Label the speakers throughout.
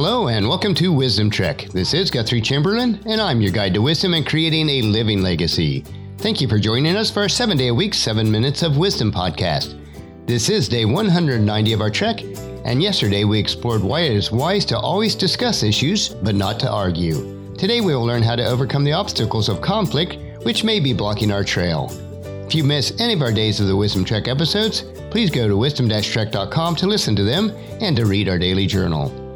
Speaker 1: Hello and welcome to Wisdom Trek. This is Guthrie Chamberlain, and I'm your guide to wisdom and creating a living legacy. Thank you for joining us for our seven day a week, seven minutes of wisdom podcast. This is day 190 of our trek, and yesterday we explored why it is wise to always discuss issues, but not to argue. Today we will learn how to overcome the obstacles of conflict which may be blocking our trail. If you miss any of our Days of the Wisdom Trek episodes, please go to wisdom-trek.com to listen to them and to read our daily journal.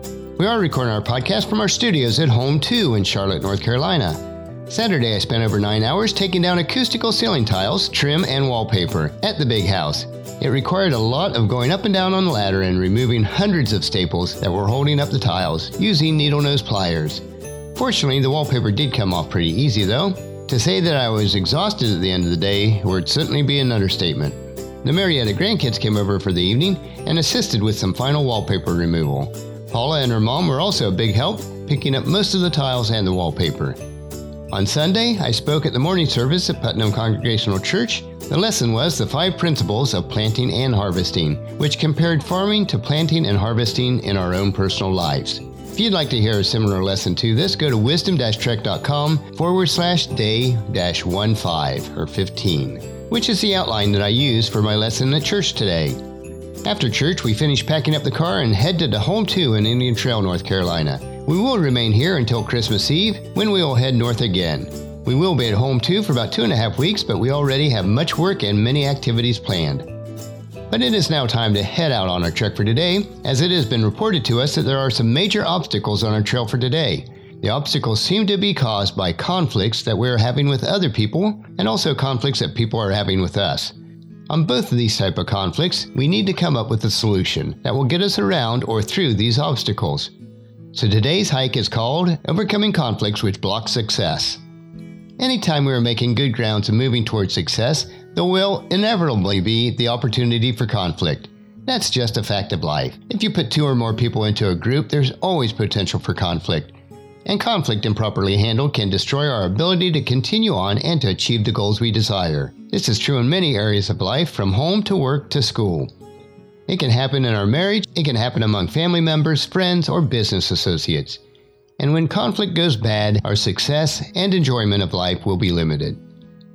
Speaker 1: We are recording our podcast from our studios at Home 2 in Charlotte, North Carolina. Saturday, I spent over nine hours taking down acoustical ceiling tiles, trim, and wallpaper at the big house. It required a lot of going up and down on the ladder and removing hundreds of staples that were holding up the tiles using needle nose pliers. Fortunately, the wallpaper did come off pretty easy though. To say that I was exhausted at the end of the day would certainly be an understatement. The Marietta grandkids came over for the evening and assisted with some final wallpaper removal. Paula and her mom were also a big help, picking up most of the tiles and the wallpaper. On Sunday, I spoke at the morning service at Putnam Congregational Church. The lesson was the five principles of planting and harvesting, which compared farming to planting and harvesting in our own personal lives. If you'd like to hear a similar lesson to this, go to wisdom-trek.com forward slash day dash one five or 15, which is the outline that I used for my lesson at church today. After church, we finish packing up the car and head to the Home 2 in Indian Trail, North Carolina. We will remain here until Christmas Eve, when we will head north again. We will be at home too for about two and a half weeks, but we already have much work and many activities planned. But it is now time to head out on our trek for today, as it has been reported to us that there are some major obstacles on our trail for today. The obstacles seem to be caused by conflicts that we're having with other people, and also conflicts that people are having with us. On both of these type of conflicts, we need to come up with a solution that will get us around or through these obstacles. So today's hike is called Overcoming Conflicts Which Block Success. Anytime we are making good grounds and moving towards success, there will inevitably be the opportunity for conflict. That's just a fact of life. If you put two or more people into a group, there's always potential for conflict. And conflict improperly handled can destroy our ability to continue on and to achieve the goals we desire. This is true in many areas of life, from home to work to school. It can happen in our marriage, it can happen among family members, friends, or business associates. And when conflict goes bad, our success and enjoyment of life will be limited.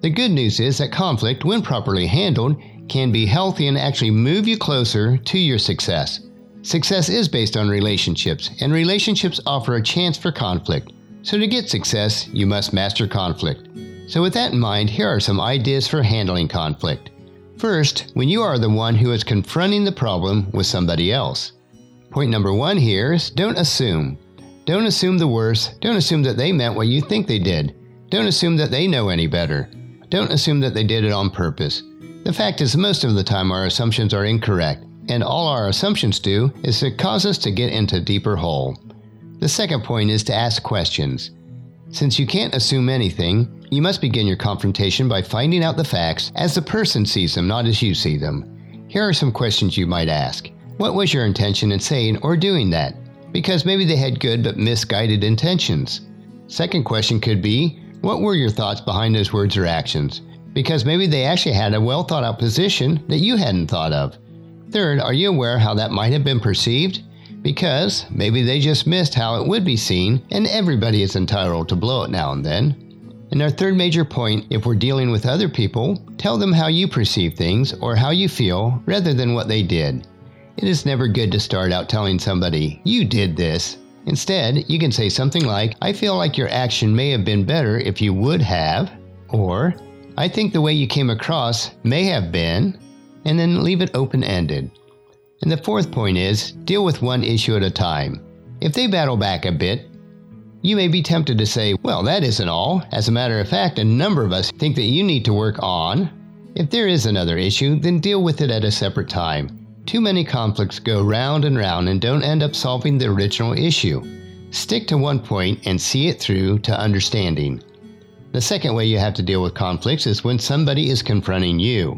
Speaker 1: The good news is that conflict, when properly handled, can be healthy and actually move you closer to your success. Success is based on relationships, and relationships offer a chance for conflict. So, to get success, you must master conflict. So, with that in mind, here are some ideas for handling conflict. First, when you are the one who is confronting the problem with somebody else. Point number one here is don't assume. Don't assume the worst. Don't assume that they meant what you think they did. Don't assume that they know any better. Don't assume that they did it on purpose. The fact is, most of the time our assumptions are incorrect, and all our assumptions do is to cause us to get into deeper hole. The second point is to ask questions. Since you can't assume anything, you must begin your confrontation by finding out the facts as the person sees them, not as you see them. Here are some questions you might ask. What was your intention in saying or doing that? Because maybe they had good but misguided intentions. Second question could be What were your thoughts behind those words or actions? Because maybe they actually had a well thought out position that you hadn't thought of. Third, are you aware how that might have been perceived? Because maybe they just missed how it would be seen, and everybody is entitled to blow it now and then. And our third major point if we're dealing with other people, tell them how you perceive things or how you feel rather than what they did. It is never good to start out telling somebody, you did this. Instead, you can say something like, I feel like your action may have been better if you would have, or I think the way you came across may have been, and then leave it open ended. And the fourth point is deal with one issue at a time. If they battle back a bit, you may be tempted to say, well, that isn't all. As a matter of fact, a number of us think that you need to work on. If there is another issue, then deal with it at a separate time. Too many conflicts go round and round and don't end up solving the original issue. Stick to one point and see it through to understanding. The second way you have to deal with conflicts is when somebody is confronting you.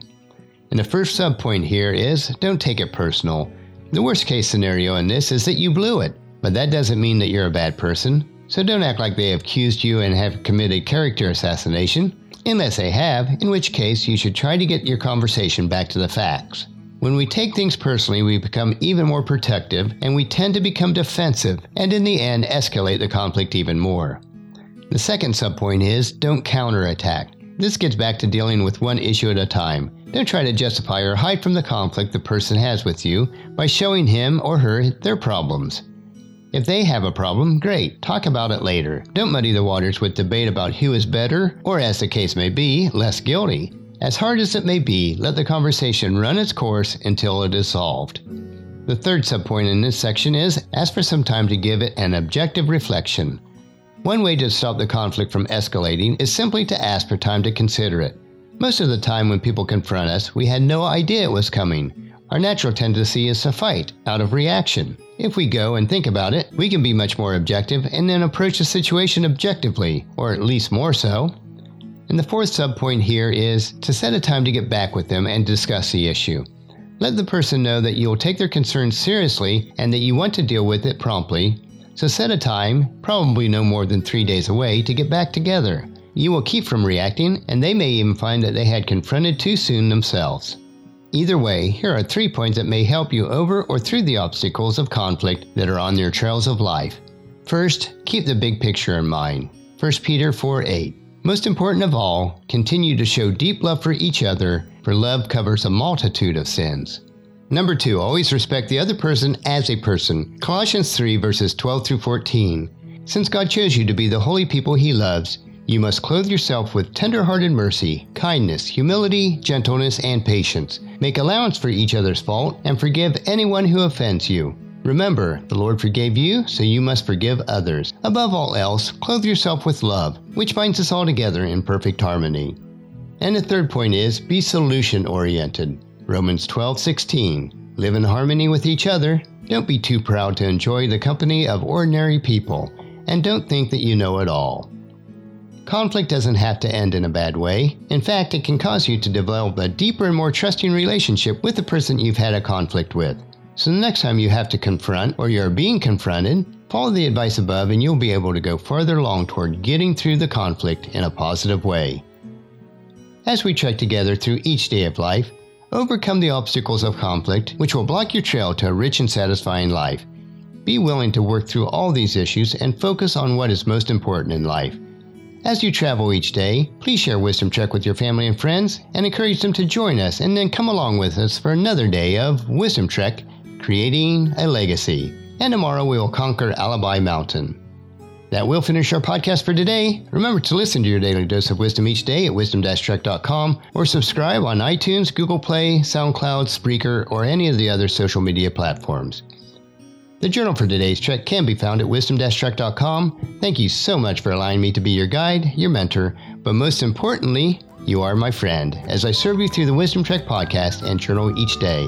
Speaker 1: And the first subpoint here is don't take it personal. The worst case scenario in this is that you blew it, but that doesn't mean that you're a bad person. So don't act like they have accused you and have committed character assassination, unless they have, in which case you should try to get your conversation back to the facts. When we take things personally, we become even more protective and we tend to become defensive and in the end escalate the conflict even more. The second subpoint is don't counterattack. This gets back to dealing with one issue at a time. Don't try to justify or hide from the conflict the person has with you by showing him or her their problems. If they have a problem, great, talk about it later. Don't muddy the waters with debate about who is better, or as the case may be, less guilty. As hard as it may be, let the conversation run its course until it is solved. The third subpoint in this section is ask for some time to give it an objective reflection. One way to stop the conflict from escalating is simply to ask for time to consider it. Most of the time, when people confront us, we had no idea it was coming. Our natural tendency is to fight out of reaction. If we go and think about it, we can be much more objective and then approach the situation objectively, or at least more so. And the fourth subpoint here is to set a time to get back with them and discuss the issue. Let the person know that you will take their concerns seriously and that you want to deal with it promptly. So set a time, probably no more than three days away, to get back together. You will keep from reacting, and they may even find that they had confronted too soon themselves. Either way, here are three points that may help you over or through the obstacles of conflict that are on your trails of life. First, keep the big picture in mind. 1 Peter 4 8. Most important of all, continue to show deep love for each other, for love covers a multitude of sins. Number two, always respect the other person as a person. Colossians 3 verses 12 through 14. Since God chose you to be the holy people he loves, you must clothe yourself with tender-hearted mercy, kindness, humility, gentleness, and patience. Make allowance for each other's fault and forgive anyone who offends you. Remember, the Lord forgave you, so you must forgive others. Above all else, clothe yourself with love, which binds us all together in perfect harmony. And the third point is be solution oriented. Romans 12:16. Live in harmony with each other. Don't be too proud to enjoy the company of ordinary people, and don't think that you know it all. Conflict doesn't have to end in a bad way. In fact, it can cause you to develop a deeper and more trusting relationship with the person you've had a conflict with. So the next time you have to confront or you're being confronted, follow the advice above and you'll be able to go further along toward getting through the conflict in a positive way. As we trek together through each day of life, overcome the obstacles of conflict which will block your trail to a rich and satisfying life. Be willing to work through all these issues and focus on what is most important in life. As you travel each day, please share Wisdom Trek with your family and friends and encourage them to join us and then come along with us for another day of Wisdom Trek Creating a Legacy. And tomorrow we will conquer Alibi Mountain. That will finish our podcast for today. Remember to listen to your daily dose of wisdom each day at wisdom-trek.com or subscribe on iTunes, Google Play, SoundCloud, Spreaker, or any of the other social media platforms. The journal for today's trek can be found at wisdom-trek.com. Thank you so much for allowing me to be your guide, your mentor, but most importantly, you are my friend as I serve you through the Wisdom Trek podcast and journal each day.